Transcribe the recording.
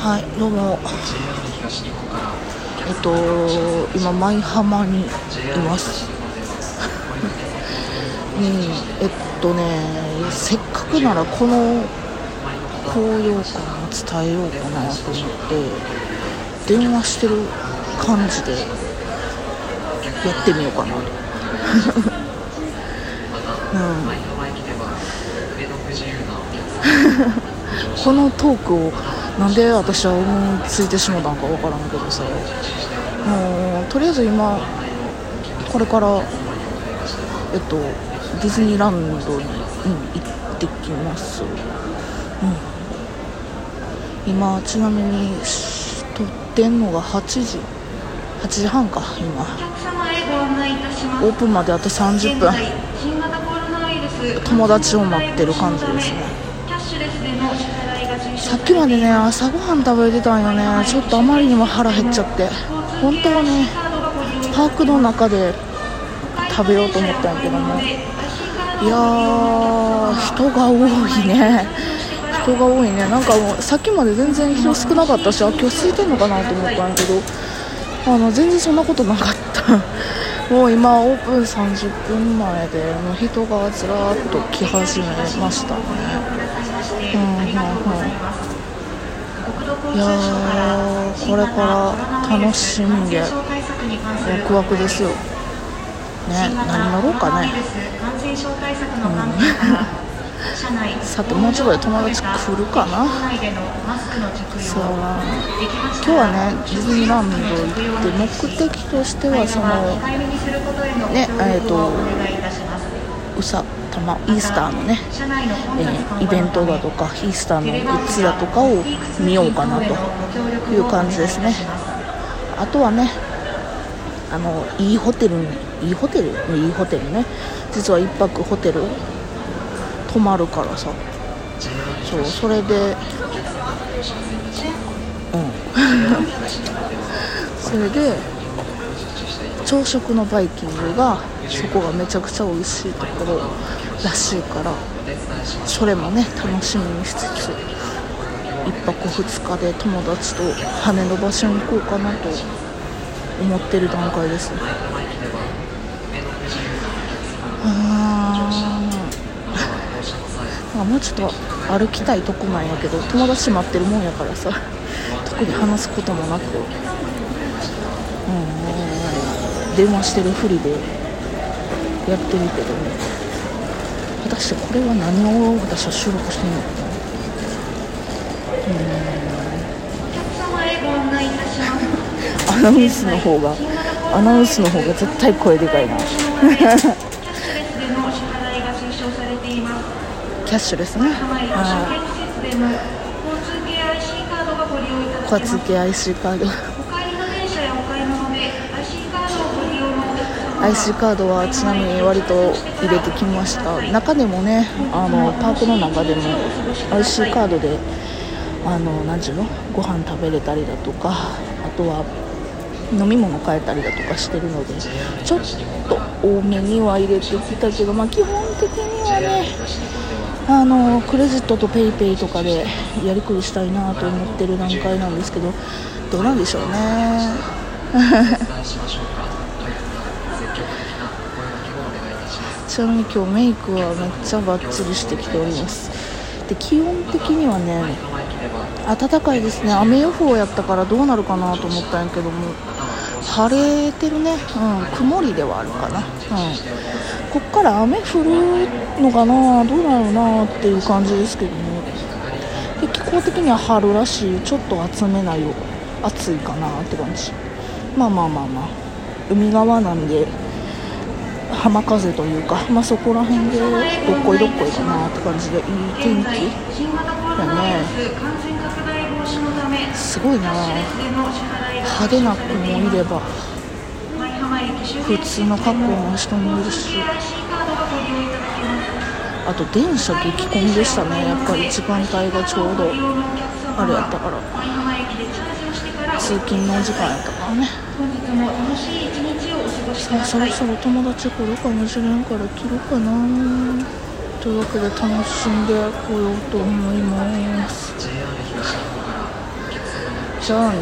はいどうも。えっと今舞浜にいます。うんえっとねせっかくならこの高揚感を伝えようかなと思って電話してる感じでやってみようかなと。うん。このトークをなんで私は思いついてしもたんかわからんけどさ。もうとりあえず今これからえっとディズニーランドに、うん、行ってきます、うん、今ちなみに撮ってんのが8時。8時半か今。オープンまであと30分。友達を待ってる感じですねさっきまでね朝ごはん食べてたんよね。ちょっとあまりにも腹減っちゃって。本当はねパークの中で食べようと思ったんやけどもいやー人が多いね。人が多いね。なんかもうさっきまで全然人少なかったしあ今日空いてんのかなと思ったんやけどあの全然そんなことなかった。もう今オープン30分前でもう人がずらっと来始めましたね。い。やーこれから楽しんでワクワクですよ。ね何乗ろうかね、うん、さてもうちょっとで友達来るかな。そう。今日はねディズニーランド行って目的としてはそのねえっ、ー、とうさたまイースターのね、えー、イベントだとかイースターのグッズだとかを見ようかなという感じですね。あとはねあのいいホテルにいいホテル？いいホテルね。実は1泊ホテル泊まるからさ。そうそれでうん。それで 朝食のバイキングがそこがめちゃくちゃ美味しいところらしいからそれもね楽しみにしつつ1泊2日で友達と羽の場所に行こうかなと思ってる段階ですね。あもうちょっと歩きたいとこなんやけど友達待ってるもんやからさ特に話すこともなく。電話してるふりでやってるけどね果たしてこれは何を私は収録してんのかな？アナウンスの方がアナウンスの方が絶対声でかいな。キャッシュレスね。交通系 IC カード IC カードはちなみに割と入れてきました。中でもねあのパークの中でも IC カードであの何ていうの？ご飯食べれたりだとかあとは飲み物買えたりだとかしてるのでちょっと多めには入れてきたけど、まあ、基本的にはねあのクレジットと PayPay とかでやりくりしたいなと思ってる段階なんですけどどうなんでしょうね。ちなみに今日メイクはめっちゃバッチリしてきております。で気温的にはね暖かいですね。雨予報やったからどうなるかなと思ったんやけども晴れてるね、うん、曇りではあるかな、うん、こっから雨降るのかなどうなるなっていう感じですけどね。で気候的には春らしいちょっと暑めなよ暑いかなって感じ。まあまあまあまあ。海側なんで浜風というか、まあ、そこら辺でどっこいどっこいかなって感じでいい天気だね。すごいな。派手な子もいれば普通の格好の人もいるし。あと電車激混みでしたね。やっぱり時間帯がちょうどあれやったから。通勤の時間やったからね。さあそろそろ友達来るかもしれんから切るかな。というわけで楽しんでこようと思います。じゃあね